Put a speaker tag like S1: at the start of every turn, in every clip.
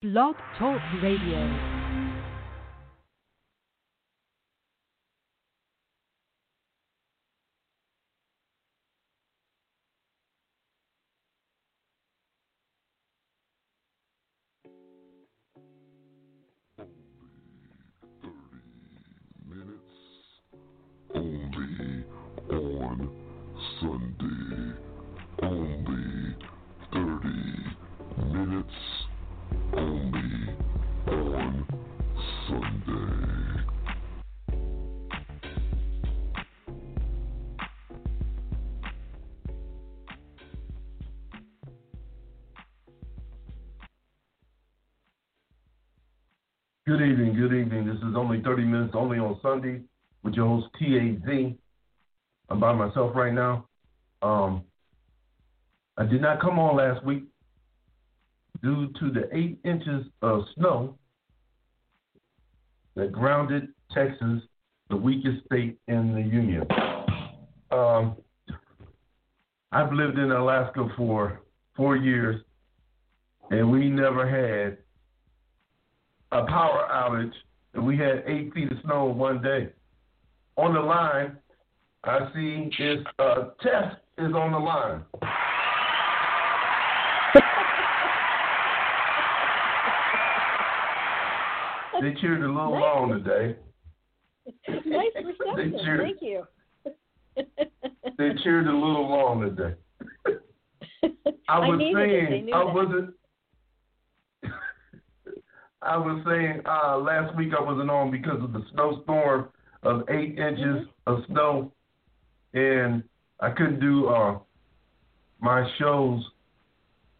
S1: Blog Talk Radio.
S2: 30 minutes, only on Sunday,
S3: with your host TAZ. I'm by myself right now. Um, I did not come on last week due to the eight inches of snow that grounded Texas, the weakest state in the union. Um, I've lived in Alaska for four years, and we never had a power outage, and we had eight feet of snow in one day. On the line, I see is uh, Tess is on the line. They cheered a little
S4: Nice.
S3: long today.
S4: nice
S3: They
S4: reception.
S3: cheered.
S4: Thank you.
S3: They cheered a little long today. I was.
S4: They
S3: saying I wasn't. I was saying uh, last week I wasn't on because of the snowstorm of eight inches
S4: Mm-hmm.
S3: of snow, and I couldn't do uh, my shows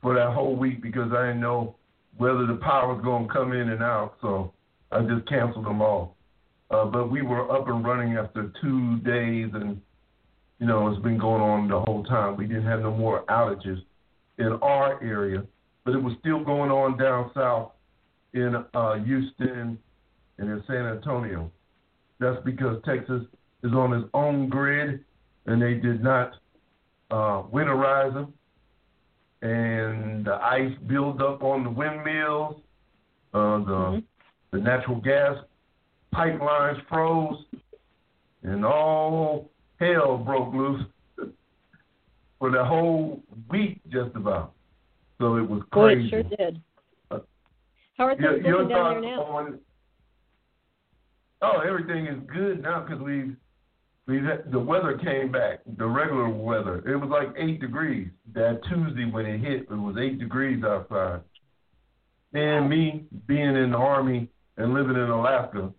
S3: for that whole week because I didn't know whether the power was going to come in and out. So I just canceled them all. Uh, but we were up and running after two days, and you know it's been going on the whole time. We didn't have no more outages in our area, but it was still going on down south in uh, Houston and in San Antonio. That's because Texas is on its own grid, and they did not uh, winterize them, and the ice built up on the windmills. Uh, the
S4: Mhm.
S3: the natural gas pipelines froze, and all hell broke loose for the whole week, just about. So it was crazy.
S4: it sure did. How are things
S3: your
S4: looking down there now?
S3: on? Oh, everything is good now because we we the weather came back, the regular weather. It was like eight degrees that Tuesday when it hit. It was eight degrees outside. And me being in the army and living in Alaska,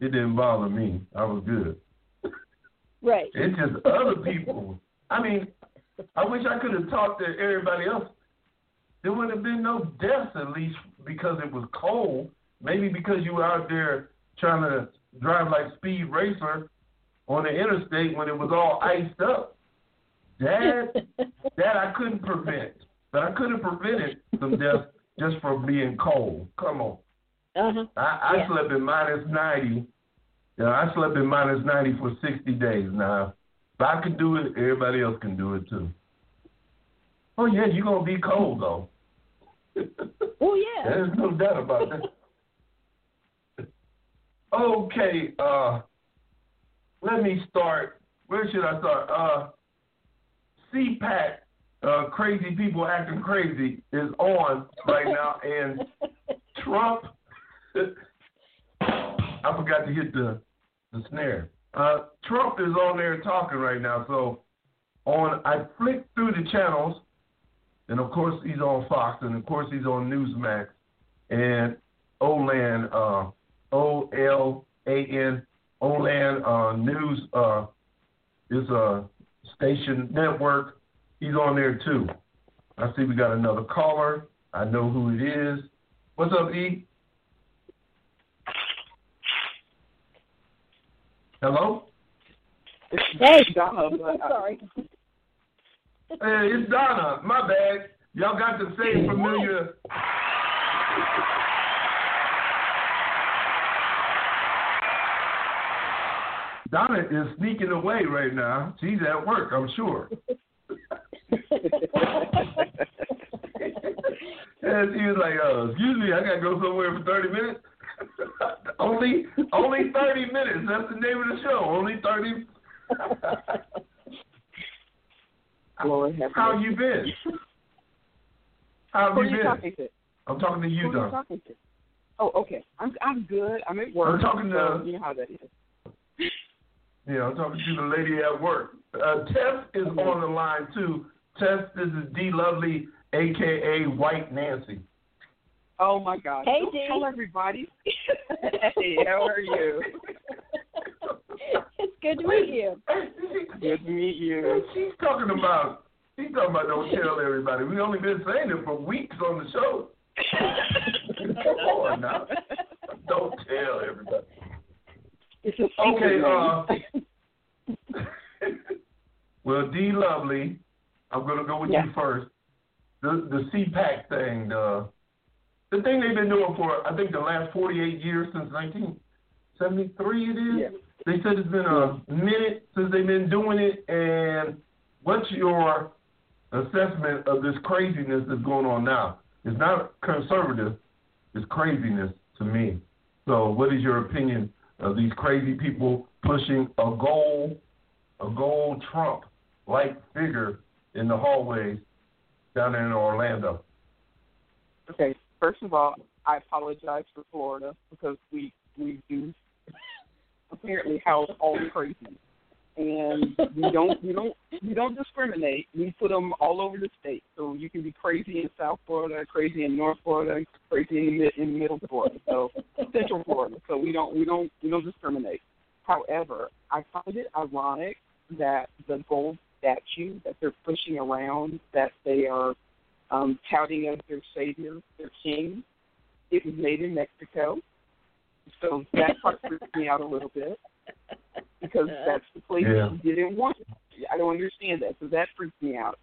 S3: it didn't bother me. I was good.
S4: Right.
S3: It's just other people. I mean, I wish I could have talked to everybody else. There wouldn't have been no deaths at least because it was cold. Maybe because you were out there trying to drive like speed racer on the interstate when it was all iced up. That that I couldn't prevent. But I could have prevented some deaths just from being cold. Come on.
S4: uh-huh.
S3: I, I
S4: Yeah.
S3: slept in minus ninety. Yeah, I slept in minus ninety for sixty days now. If I can do it, everybody else can do it too. Oh yeah, you're gonna be cold though.
S4: Oh yeah.
S3: There's no doubt about that. Okay, uh let me start. Where should I start? Uh CPAC, uh crazy people acting crazy is on right now and Trump I forgot to hit the the snare. Uh, Trump is on there talking right now. So on I flicked through the channels, and of course he's on Fox, and of course he's on Newsmax, and Olan uh, O L A N Olan uh, News uh, is a station network. He's on there too. I see we got another caller. I know who it is. What's up, E? Hello?
S4: Hey.
S5: Donna, but I-
S4: Sorry.
S3: Hey, it's Donna. My bad. Y'all got the same familiar. Donna is sneaking away right now. She's at work, I'm sure. And he was like, uh, excuse me, I gotta go somewhere for thirty minutes. only only thirty minutes. That's the name of the show. Only thirty.
S5: Lord have
S3: How you been? How
S5: Who
S3: have
S5: are
S3: you
S5: you
S3: been?
S5: talking to?
S3: I'm talking to
S5: Who
S3: you,
S5: are you talking to? Oh, okay. I'm I'm good. I'm at work.
S3: I'm talking to-
S5: so you know how that is.
S3: Yeah, I'm talking to the lady at work. Uh, Tess is on the line too. Tess, this is D Lovely, aka White Nancy.
S5: Oh my God.
S4: Hey,
S5: Don't
S4: Dee.
S5: tell everybody. hey, how are you?
S4: it's good to meet you.
S5: Good to meet you.
S3: She's talking about she's talking about don't tell everybody. We've only been saying it for weeks on the show. Come on now. Don't tell everybody.
S5: It's a
S3: Okay, uh Well, D Lovely, I'm gonna go with
S5: Yeah.
S3: you first. The the CPAC thing, the the thing they've been doing for I think the last forty eight years since nineteen seventy three it is.
S5: Yeah.
S3: They said it's been a minute since they've been doing it and what's your assessment of this craziness that's going on now? It's not conservative, it's craziness to me. So what is your opinion of these crazy people pushing a goal a gold Trump like figure in the hallways down there in Orlando?
S5: Okay, first of all, I apologize for Florida because we we do apparently house all the crazy, and we don't we don't we don't discriminate. We put them all over the state, so you can be crazy in South Florida, crazy in North Florida, crazy in mid, in Middle Florida, so Central Florida. So we don't we don't we don't discriminate. However, I find it ironic that the gold statue that they're pushing around, that they are um, touting as their savior, their king. It was made in Mexico, so that part freaks me out a little bit because that's the place
S3: Yeah.
S5: he didn't want. It. I don't understand that, so that freaks me out.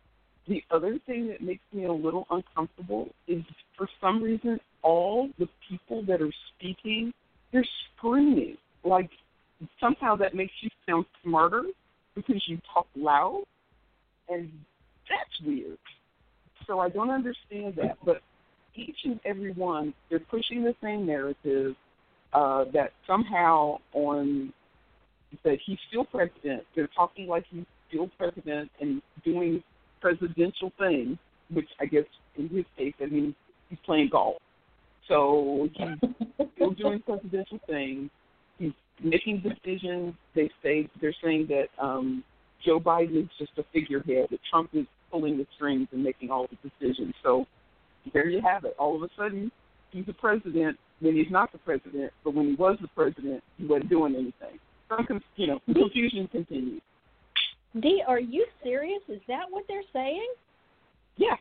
S5: The other thing that makes me a little uncomfortable is for some reason all the people that are speaking, they're screaming like somehow that makes you sound smarter because you talk loud, and that's weird. So I don't understand that. But each and every one, they're pushing the same narrative uh, that somehow on that he's still president. They're talking like he's still president and doing presidential things, which I guess in his case that means he's playing golf. So he's still doing presidential things. He's making decisions. They say they're saying that um, Joe Biden is just a figurehead. That Trump is pulling the strings and making all the decisions. So there you have it. All of a sudden, he's the president when he's not the president, but when he was the president, he wasn't doing anything. Some, you know, confusion continues.
S4: Dee, are you serious? Is that what they're saying?
S5: Yeah,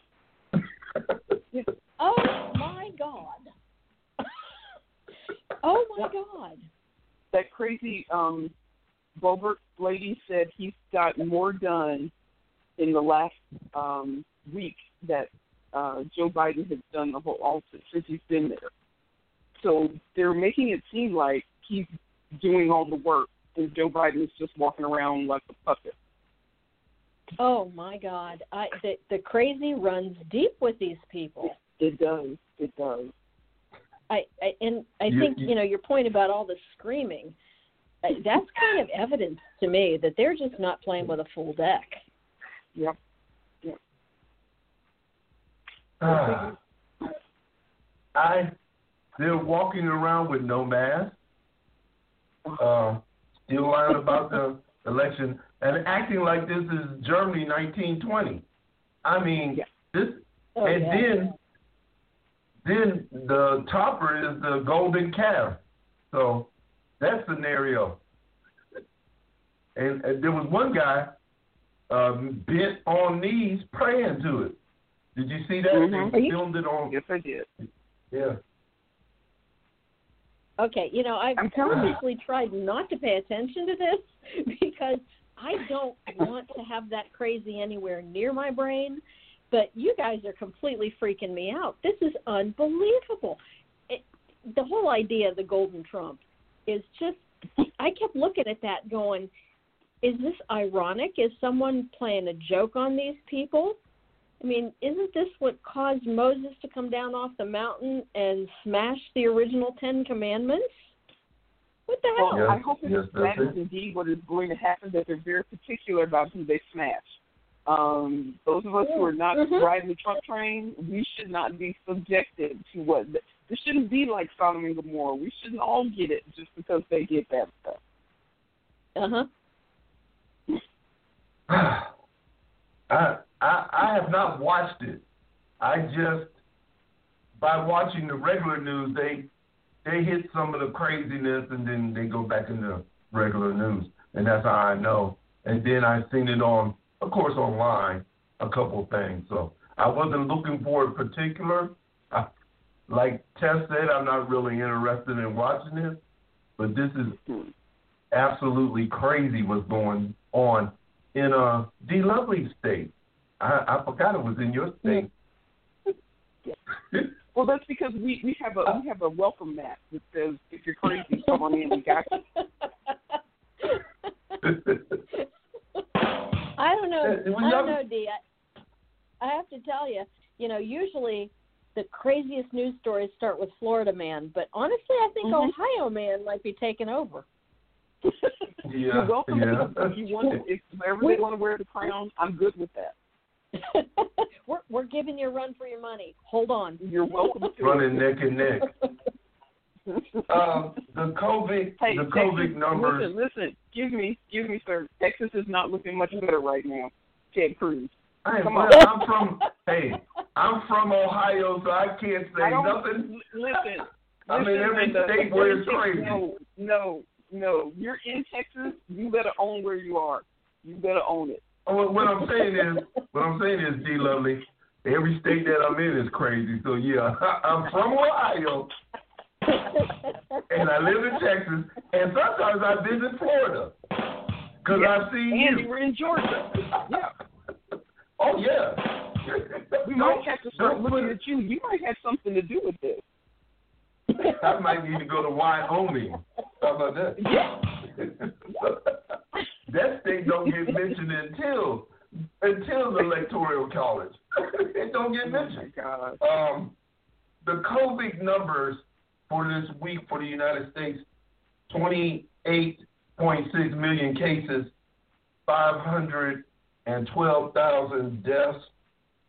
S4: Oh my God. Oh my God.
S5: that crazy um, Boebert lady said he's got more done in the last um, week that uh, Joe Biden has done the whole all since he's been there. So they're making it seem like he's doing all the work, and Joe Biden is just walking around like a puppet.
S4: Oh my God. I the the crazy runs deep with these people.
S5: It does. It does.
S4: I, I and I
S3: You-
S4: think
S3: you-
S4: you know your point about all the screaming. uh, That's kind of evidence to me that they're just not playing with a full deck.
S5: Yep.
S3: Ah. I they're walking around with no mask, uh, still lying about the election and acting like this is Germany 1920. I mean,
S5: Yeah.
S3: this
S4: Oh,
S3: and
S4: yeah.
S3: then then the topper is the golden calf. So that scenario. And, and there was one guy um, bent on knees praying to it. Did you see that?
S5: Mhm.
S3: They filmed it on.
S5: Yes, I did.
S3: Yeah.
S4: Okay, you know, I've
S5: I'm telling you.
S4: purposely tried not to pay attention to this because I don't want to have that crazy anywhere near my brain. But you guys are completely freaking me out. This is unbelievable. It, the whole idea of the Golden Trump is just, I kept looking at that going, is this ironic? Is someone playing a joke on these people? I mean, isn't this what caused Moses to come down off the mountain and smash the original Ten Commandments? What the hell?
S5: Well,
S3: Yes,
S5: I hope that
S3: yes, that's
S5: indeed what is going to happen. That they're very particular about who they smash. Um, those of us who are not
S4: Mhm.
S5: riding the Trump train, we should not be subjected to what. This shouldn't be like Sodom and Gomorrah. We shouldn't all get it just because they get that stuff.
S4: Uh huh.
S3: I, I I have not watched it. I just by watching the regular news, they they hit some of the craziness and then they go back into regular news, and that's how I know. And then I've seen it on, of course, online a couple of things. So I wasn't looking for it particular. I, like Tess said, I'm not really interested in watching it, but this is hmm. absolutely crazy what's going on in uh D Lovely state. I, I forgot it was in your state.
S5: Well, that's because we we have a we have a welcome mat that says if you're crazy, come on in. We got you.
S4: I don't know. I don't know, Dee. I, I have to tell you, you know, usually the craziest news stories start with Florida man, but honestly, I think
S5: Mhm.
S4: Ohio man might be taking over.
S3: Yeah,
S5: You're welcome.
S3: yeah.
S5: If you want, to, if wherever they want to wear the crown, I'm good with that.
S4: we're we're giving you a run for your money. Hold on.
S5: You're welcome to.
S3: Running neck and neck. Um, the COVID,
S5: Hey,
S3: the
S5: Texas,
S3: COVID numbers.
S5: Listen, listen. Excuse me, excuse me, sir. Texas is not looking much better right now. Ted Cruz.
S3: I am,
S5: come on.
S3: I'm from. Hey, I'm from Ohio, so I can't say
S5: I
S3: nothing.
S5: l- listen.
S3: I mean,
S5: listen,
S3: every state where it's
S5: you're
S3: crazy.
S5: No, no, no. You're in Texas. You better own where you are. You better own it.
S3: Oh, what I'm saying is, what I'm saying is, D. Lovely, every state that I'm in is crazy. So yeah, I'm from Ohio, and I live in Texas, and sometimes I visit Florida because
S5: Yeah.
S3: I see
S5: And
S3: you.
S5: you were in Georgia. Yeah.
S3: Oh yeah.
S5: We might have to start looking at you. You might have something to do with this.
S3: I might need to go to Wyoming. How about that? That state don't get mentioned until until the electoral college. it don't get
S5: Oh
S3: mentioned.
S5: God.
S3: Um, the COVID numbers for this week for the United States: twenty-eight point six million cases, five hundred and twelve thousand deaths.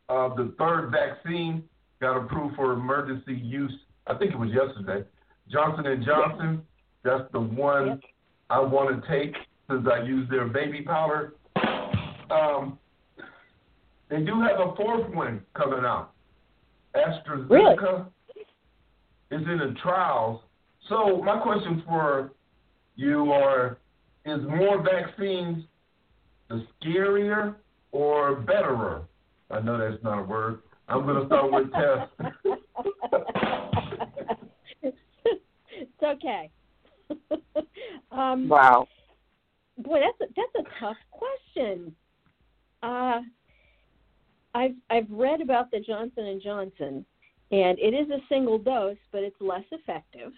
S3: Uh, the third vaccine got approved for emergency use. I think it was yesterday. Johnson and Johnson. That's the one
S4: Yep.
S3: I want to take since I use their baby powder. Um, they do have a fourth one coming out. AstraZeneca is in the trials. So my question for you are: Is more vaccines the scarier or betterer? I know that's not a word. I'm going to start with Tess.
S4: okay. um,
S5: Wow.
S4: boy, that's a, that's a tough question. Uh, I've I've read about the Johnson and Johnson, and it is a single dose, but it's less effective.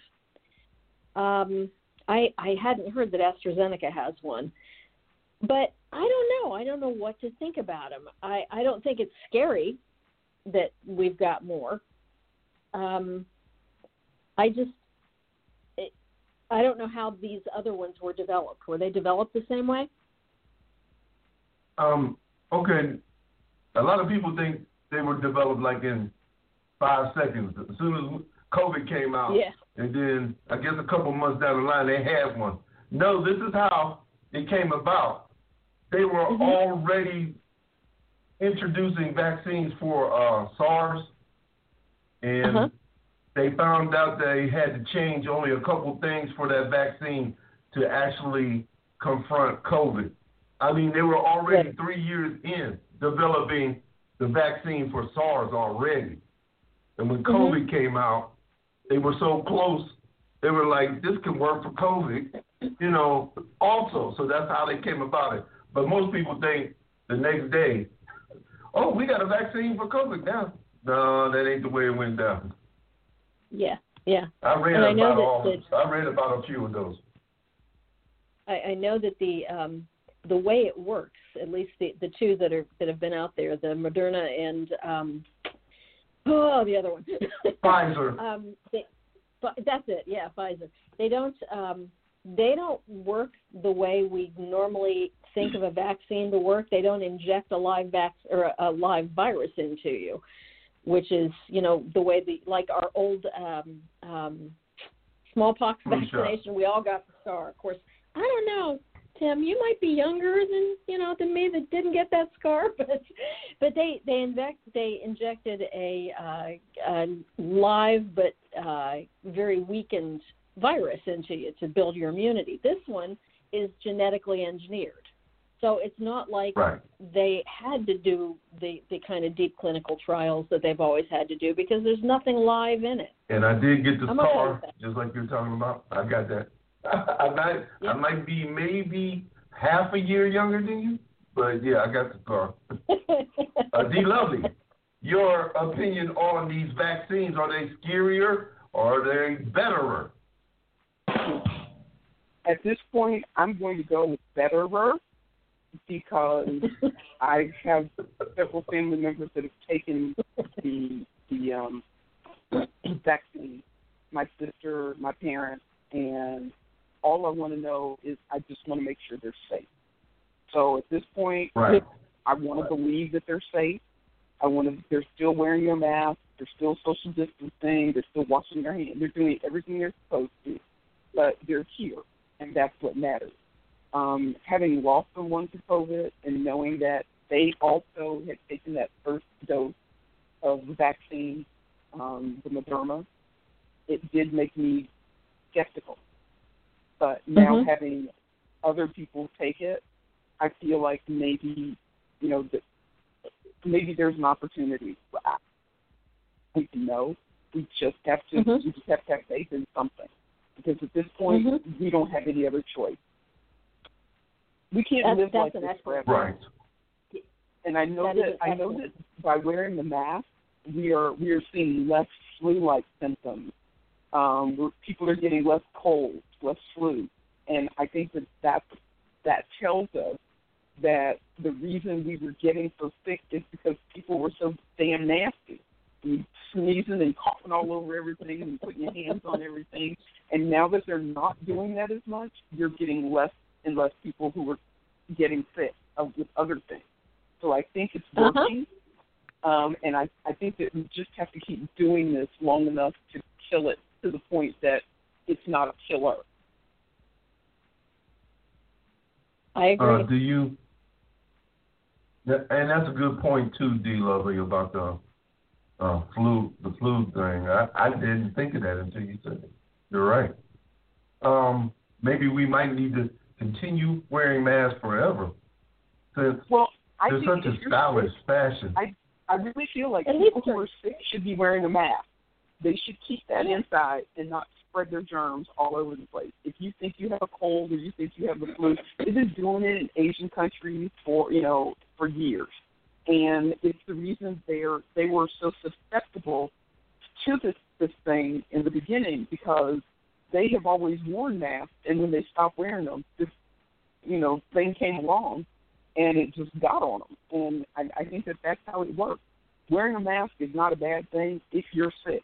S4: Um, I I hadn't heard that AstraZeneca has one, but I don't know. I don't know what to think about them. I I don't think it's scary that we've got more. Um, I just I don't know how these other ones were developed. Were they developed the same way?
S3: Um, okay, a lot of people think they were developed like in five seconds. As soon as COVID came out,
S4: Yeah.
S3: and then I guess a couple months down the line they had one. No, this is how it came about. They were
S4: Mhm.
S3: already introducing vaccines for uh, SARS, and
S4: Uh-huh.
S3: They found out they had to change only a couple things for that vaccine to actually confront COVID. I mean, they were already
S4: Right.
S3: three years in developing the vaccine for SARS already. And when
S4: Mhm.
S3: COVID came out, they were so close. They were like, this can work for COVID, you know, also. So that's how they came about it. But most people think the next day, oh, we got a vaccine for COVID now. No, that ain't the way it went down.
S4: Yeah, yeah.
S3: I read
S4: And I know
S3: about
S4: that
S3: all.
S4: the-
S3: I read about a few of those.
S4: I, I know that the um, the way it works at least the the two that are that have been out there, the Moderna and um, oh the other one,
S3: Pfizer.
S4: um, they, but that's it. Yeah, Pfizer. They don't um, they don't work the way we normally think of a vaccine to work. They don't inject a live vac or a, a live virus into you, which is you know the way the like our old um, um, smallpox vaccination. We all got the scar. Of course, I don't know. Tim, you might be younger than you know than me that didn't get that scar, but but they they inject they injected a, uh, a live but uh, very weakened virus into you to build your immunity. This one is genetically engineered, so it's not like
S3: Right.
S4: they had to do the the kind of deep clinical trials that they've always had to do because there's nothing live in it.
S3: And I did get the
S4: I'm okay
S3: scar, just like you're talking about. I got that. I might,
S4: Yep.
S3: I might be maybe half a year younger than you, but yeah, I got the scar. Uh, D. Lovely, your opinion on these vaccines? Are they scarier or are they betterer?
S5: At this point, I'm going to go with betterer because I have several family members that have taken the the um, vaccine. My sister, my parents, and all I want to know is I just want to make sure they're safe. So at this point,
S3: Right.
S5: I want to believe that they're safe. I want to. They're still wearing their mask. They're still social distancing. They're still washing their hands. They're doing everything they're supposed to, but they're here, and that's what matters. Um, having lost someone to COVID and knowing that they also had taken that first dose of the vaccine, um, the Moderna, it did make me skeptical. But now
S4: Mhm.
S5: having other people take it, I feel like maybe, you know, that maybe there's an opportunity. But I don't know. We just have to.
S4: Mhm.
S5: We just have to have faith in something, because at this point,
S4: Mhm.
S5: we don't have any other choice. We can't
S4: That's-
S5: live
S4: that's
S5: like
S4: an
S5: this forever.
S3: Right.
S5: And I know
S4: That is
S5: that I know
S4: excellent.
S5: that by wearing the mask, we are we are seeing less flu-like symptoms. Um, people are getting less colds, less flu, and I think that that that tells us that the reason we were getting so sick is because people were so damn nasty, and sneezing and coughing all over everything and putting your hands on everything. And now that they're not doing that as much, you're getting less and less people who are getting sick of, with other things. So I think it's
S4: Uh-huh.
S5: working. Um, and I, I think that we just have to keep doing this long enough to kill it to the point that it's not a killer.
S4: I agree.
S3: Uh, do you? And that's a good point too, D. Lovely, about the uh, flu, the flu thing. I, I didn't think of that until you said it. You're right. Um, maybe we might need to continue wearing masks forever, since
S5: Well, I
S3: there's
S5: think
S3: such a stylish fashion.
S5: I I really feel like
S4: At
S5: people who are sick should be wearing a mask. They should keep that inside and not spread their germs all over the place. If you think you have a cold or you think you have the flu, they've been doing it in Asian countries for you know for years, and it's the reason they're they were so susceptible to this this thing in the beginning because they have always worn masks, and when they stopped wearing them, this you know thing came along and it just got on them. And I, I think that that's how it works. Wearing a mask is not a bad thing if you're sick.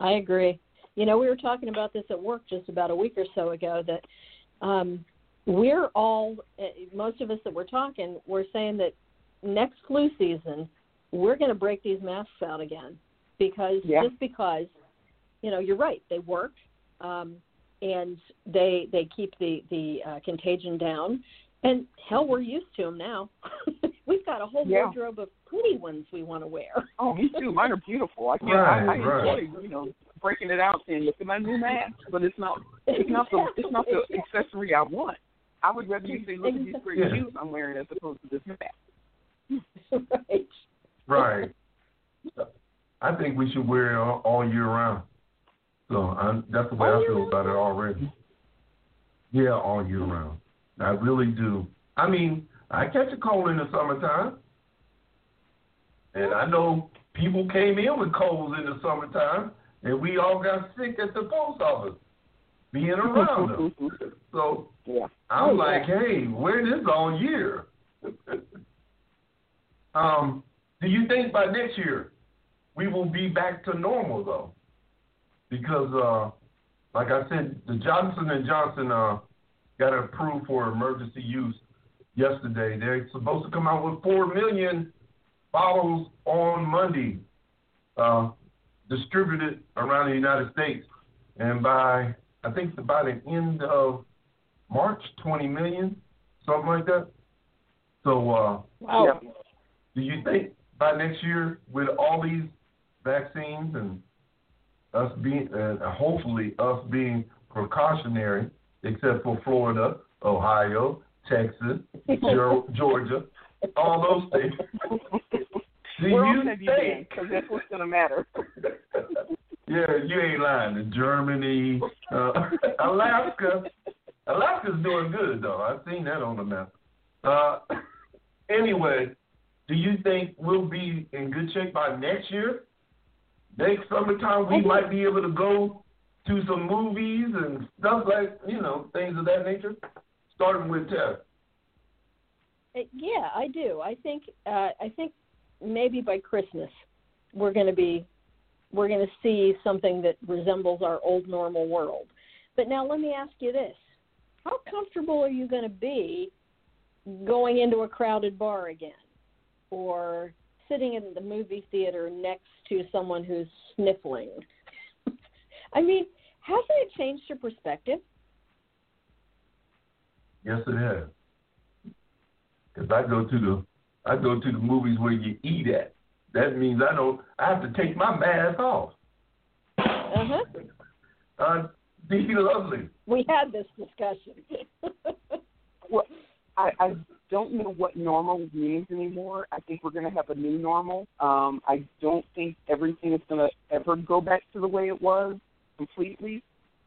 S4: I agree. You know, we were talking about this at work just about a week or so ago that um, we're all, eh, most of us that we're talking, we're saying that next flu season, we're going to break these masks out again because
S5: Yeah.
S4: just because, you know, you're right, they work um, and they they keep the the uh, contagion down. And hell, we're used to them now. We've got a whole
S5: Yeah.
S4: wardrobe of pretty ones we want to wear.
S5: Oh, me too. Mine are beautiful. I can't.
S3: Right,
S5: I, I
S3: right.
S5: enjoy, you know, breaking it out saying, "Look at my new mask," but it's not. It's not the. It's not the accessory I want. I would rather you say, "Look at these great
S3: Yeah.
S5: shoes I'm wearing," as opposed to this mask.
S4: right.
S3: Right. I think we should wear it all, all year round. So I'm, that's the way
S4: All
S3: I feel about it already. Yeah, all year round. I really do. I mean, I catch a cold in the summertime, and I know people came in with colds in the summertime, and we all got sick at the post office. being around them. So
S5: yeah.
S3: I'm
S5: Oh,
S3: like, hey, wear this all year. um, do you think by next year we will be back to normal though? Because uh, like I said, the Johnson and Johnson uh, got approved for emergency use yesterday. They're supposed to come out with four million bottles on Monday, uh, distributed around the United States, and by I think by the end of March, 20 million, something like that. So, uh,
S4: Wow.
S5: Yeah.
S3: do you think by next year, with all these vaccines and us being, and hopefully us being precautionary, except for Florida, Ohio, Texas, Georgia, all those states. Do
S5: Where
S3: you
S5: else have you been?
S3: think?
S5: Because that's what's going to matter.
S3: yeah, you ain't lying. Germany, uh, Alaska. Alaska's doing good though. I've seen that on the map. Uh, anyway, do you think we'll be in good shape by next year? Next summertime, we might be able to go to some movies and stuff like you know things of that nature. Starting with Tess.
S4: Uh, Yeah, I do. I think uh, I think maybe by Christmas we're going to be we're going to see something that resembles our old normal world. But now let me ask you this: How comfortable are you going to be going into a crowded bar again, or sitting in the movie theater next to someone who's sniffling? I mean, hasn't it changed your perspective?
S3: Yes, it has. Because I go to the I go to the movies where you eat at. That means I don't. I have to take my mask off.
S4: Uh huh.
S3: Uh, be lovely.
S4: We had this discussion.
S5: Well, I, I don't know what normal means anymore. I think we're going to have a new normal. Um, I don't think everything is going to ever go back to the way it was completely.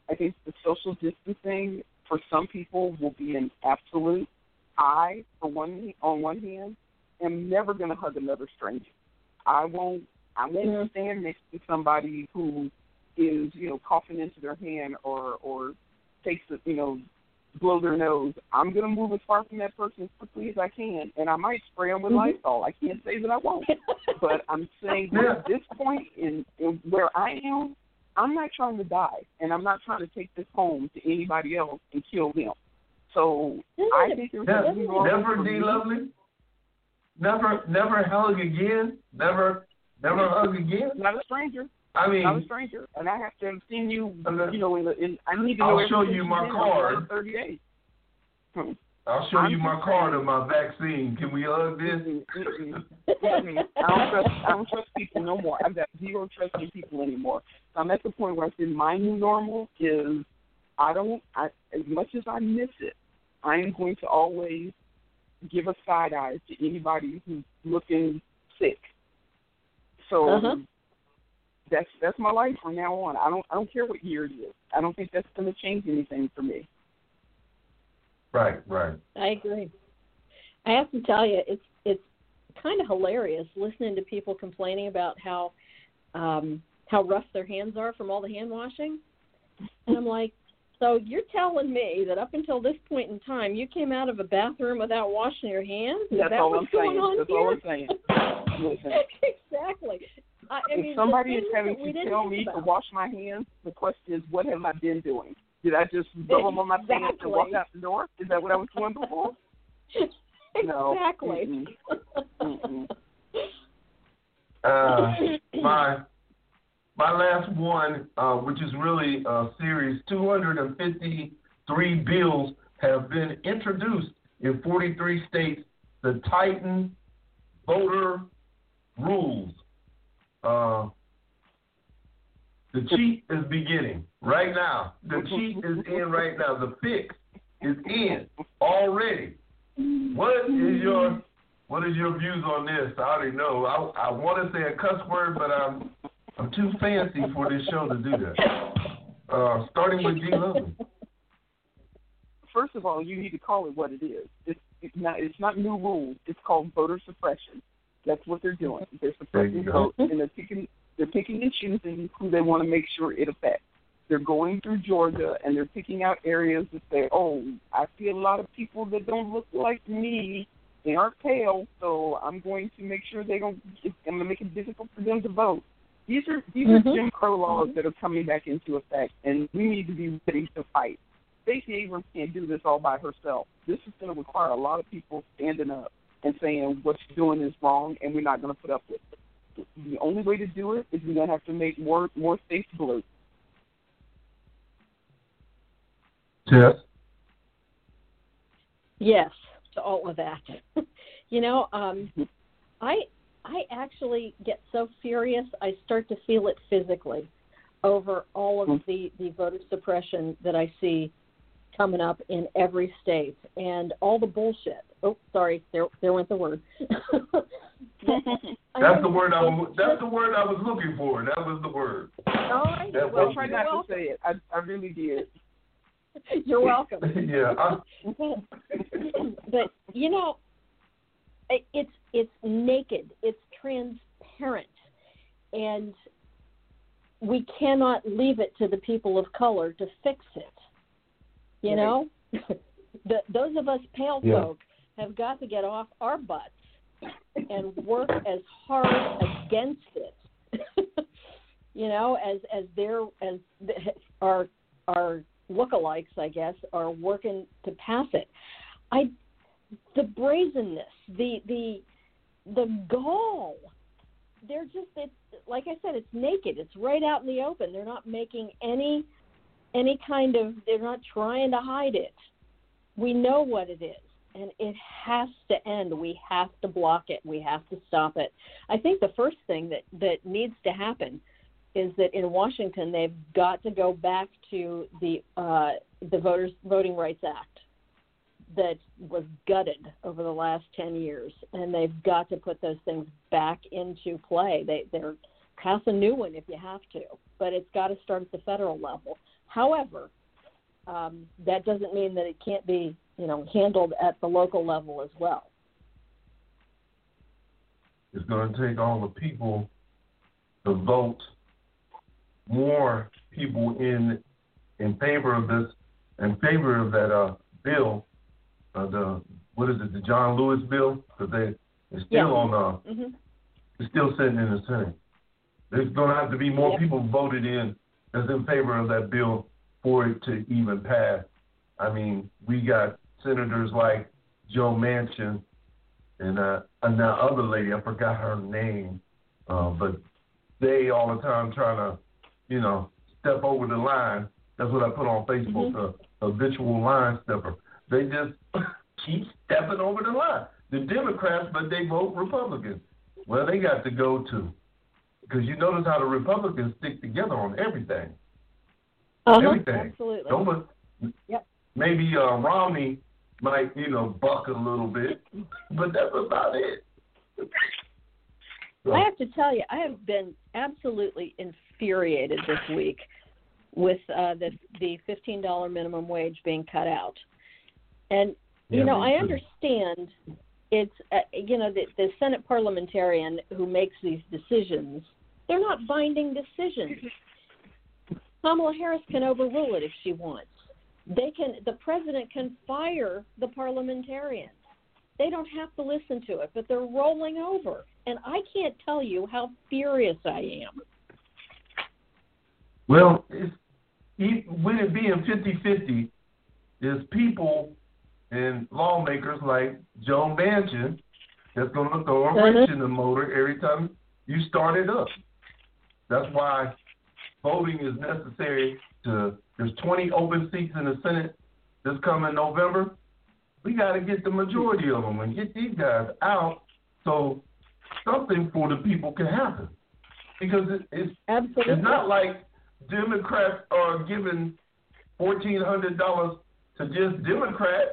S5: I think the social distancing for some people will be an absolute. I, for one, on one hand, am never going to hug another stranger. I won't. I won't
S4: Mhm.
S5: stand next to somebody who is, you know, coughing into their hand or or takes, a, you know, blow their nose. I'm going to move as far from that person as quickly as I can, and I might spray them with
S4: Mhm.
S5: Lysol. I can't say that I won't, but I'm saying that at this point in, in where I am, I'm not trying to die, and I'm not trying to take this home to anybody else and kill them. So I think there's
S3: Never, never D lovely. Never, never hug again. Never, never hug again.
S5: Not a stranger.
S3: I mean,
S5: I'm a stranger, and I have to have seen you.
S3: Okay.
S5: You know, in, the, in I need to know.
S3: I'll show you my card.
S5: the last Thirty days. Hmm.
S3: I'll show
S5: I'm
S3: you my
S5: just
S3: card
S5: saying.
S3: of my vaccine. Can we hug this?
S5: Mm-mm. Mm-mm. I don't trust. I don't trust people no more. I've got zero trust in people anymore. So I'm at the point where I said my new normal is I don't. I as much as I miss it, I am going to always give a side eye to anybody who's looking sick. So
S4: Uh-huh.
S5: That's that's my life from now on. I don't I don't care what year it is. I don't think that's going to change anything for me.
S3: Right, right.
S4: I agree. I have to tell you, it's it's kind of hilarious listening to people complaining about how um, how rough their hands are from all the hand washing. And I'm like, so you're telling me that up until this point in time, you came out of a bathroom without washing your hands? Is
S5: That's
S4: that
S5: all
S4: what's
S5: I'm
S4: going
S5: saying.
S4: on
S5: That's
S4: here?
S5: all I'm saying. Listen.
S4: exactly. I, I mean,
S5: if somebody is
S4: things
S5: having to tell
S4: think
S5: me to wash my hands, the question is, what have I been doing? Did I just rub them on my pants and walk out the door? Is that what I was doing before? No.
S4: exactly.
S5: Mm-mm. Mm-mm.
S3: Uh, my my last one, uh, which is really a series, 253 bills have been introduced in 43 states. The tighten voter rules. Uh, the cheat is beginning right now. The cheat is in right now. The fix is in already. What is your what is your views on this? I already know. I I want to say a cuss word, but I'm I'm too fancy for this show to do that. Uh, starting with D. Lovely.
S5: First of all, you need to call it what it is. It's, it's not. It's not new rules. It's called voter suppression. That's what they're doing. They're suppressing votes, and they're picking. They're picking and choosing who they want to make sure it affects. they're going through Georgia and they're picking out areas that say, "Oh, I see a lot of people that don't look like me. They aren't pale, so I'm going to make sure they don't. I'm going to make it difficult for them to vote." These are these
S4: Mhm.
S5: are Jim Crow laws that are coming back into effect, and we need to be ready to fight. Stacey Abrams can't do this all by herself. This is going to require a lot of people standing up and saying what you're doing is wrong, and we're not going to put up with it. The only way to do it is we're going to have to make more more states blue.
S3: Jess?
S4: Yes, to all of that. you know, um, I I actually get so furious I start to feel it physically over all of the the voter suppression that I see coming up in every state and all the bullshit. Oh, sorry, there there went the word.
S3: That's the word I was. That's the word I was looking for. That was the word.
S4: All right.
S3: That
S4: well,
S5: I'll
S3: was-
S5: try not to say it. I I really did.
S4: You're welcome.
S3: yeah. I,
S4: but you know, it, it's it's naked, it's transparent, and we cannot leave it to the people of color to fix it. You
S5: Right.
S4: know, the, those of us pale
S3: Yeah.
S4: folk have got to get off our butts and work as hard against it. you know, as as their as our our lookalikes, I guess, are working to pass it. I the brazenness, the the the gall. They're just it's like I said, it's naked. It's right out in the open. They're not making any any kind of they're not trying to hide it. We know what it is. And it has to end. We have to block it. We have to stop it. I think the first thing that, that needs to happen is that in Washington they've got to go back to the uh, the Voters Voting Rights Act that was gutted over the last ten years, and they've got to put those things back into play. They they're pass a new one if you have to, but it's got to start at the federal level. However, um, that doesn't mean that it can't be you know handled at the local level as well.
S3: it's going to take all the people to vote more people in in favor of this in favor of that uh bill uh the what is it the John Lewis bill because they it's still
S4: Yeah.
S3: on uh
S4: hmm
S3: it's still sitting in the Senate. There's going to have to be more
S4: Yep.
S3: people voted in that's in favor of that bill for it to even pass. I mean, we got senators like Joe Manchin and uh, and that other lady, I forgot her name, uh, but they all the time trying to, you know, step over the line. That's what I put on Facebook,
S4: Mhm.
S3: a habitual line stepper. They just keep stepping over the line. The Democrats, but they vote Republican. Well, they got to go too, because you notice how the Republicans stick together on everything.
S4: Uh-huh,
S3: Everything.
S4: Absolutely.
S3: Don't
S4: Yep.
S3: Maybe uh, Romney might, you know, buck a little bit, but that's about it. So,
S4: I have to tell you, I have been absolutely infuriated this week with uh, the the fifteen dollar minimum wage being cut out, and you
S3: Yeah,
S4: know I understand it's uh, you know the, the Senate parliamentarian who makes these decisions. They're not binding decisions. Kamala Harris can overrule it if she wants. They can. The president can fire the parliamentarians. They don't have to listen to it, but they're rolling over. And I can't tell you how furious I am.
S3: Well, it's, with it being 50-50, there's people and lawmakers like Joe Manchin that's going to throw a wrench uh-huh. in the motor every time you start it up. That's why voting is necessary to. There's 20 open seats in the Senate this coming November. We got to get the majority of them and get these guys out so something for the people can happen. Because it, it's
S4: Absolutely.
S3: it's not like Democrats are giving fourteen hundred dollars to just Democrats.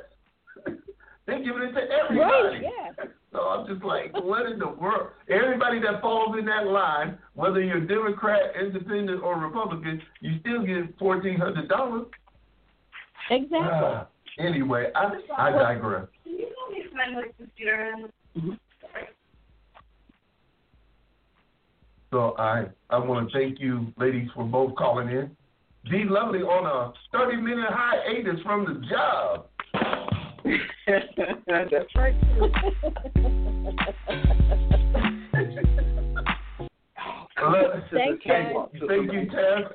S3: They're giving it to everybody.
S4: Right, yeah.
S3: So I'm just like, what in the world? Everybody that falls in that line, whether you're Democrat, Independent, or Republican, you still get fourteen hundred dollars.
S4: Exactly.
S3: Ah, anyway, I I digress. So I I want to thank you, ladies, for both calling in. D Lovely on a 30 minute hiatus from the job.
S5: That's right.
S3: Let-
S4: Thank
S3: thank,
S4: you.
S3: thank you, Taz.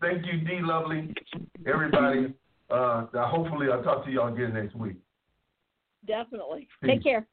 S3: Thank you, D Lovely. Everybody. Uh, hopefully, I'll talk to y'all again next week.
S4: Definitely.
S3: Peace.
S4: Take care.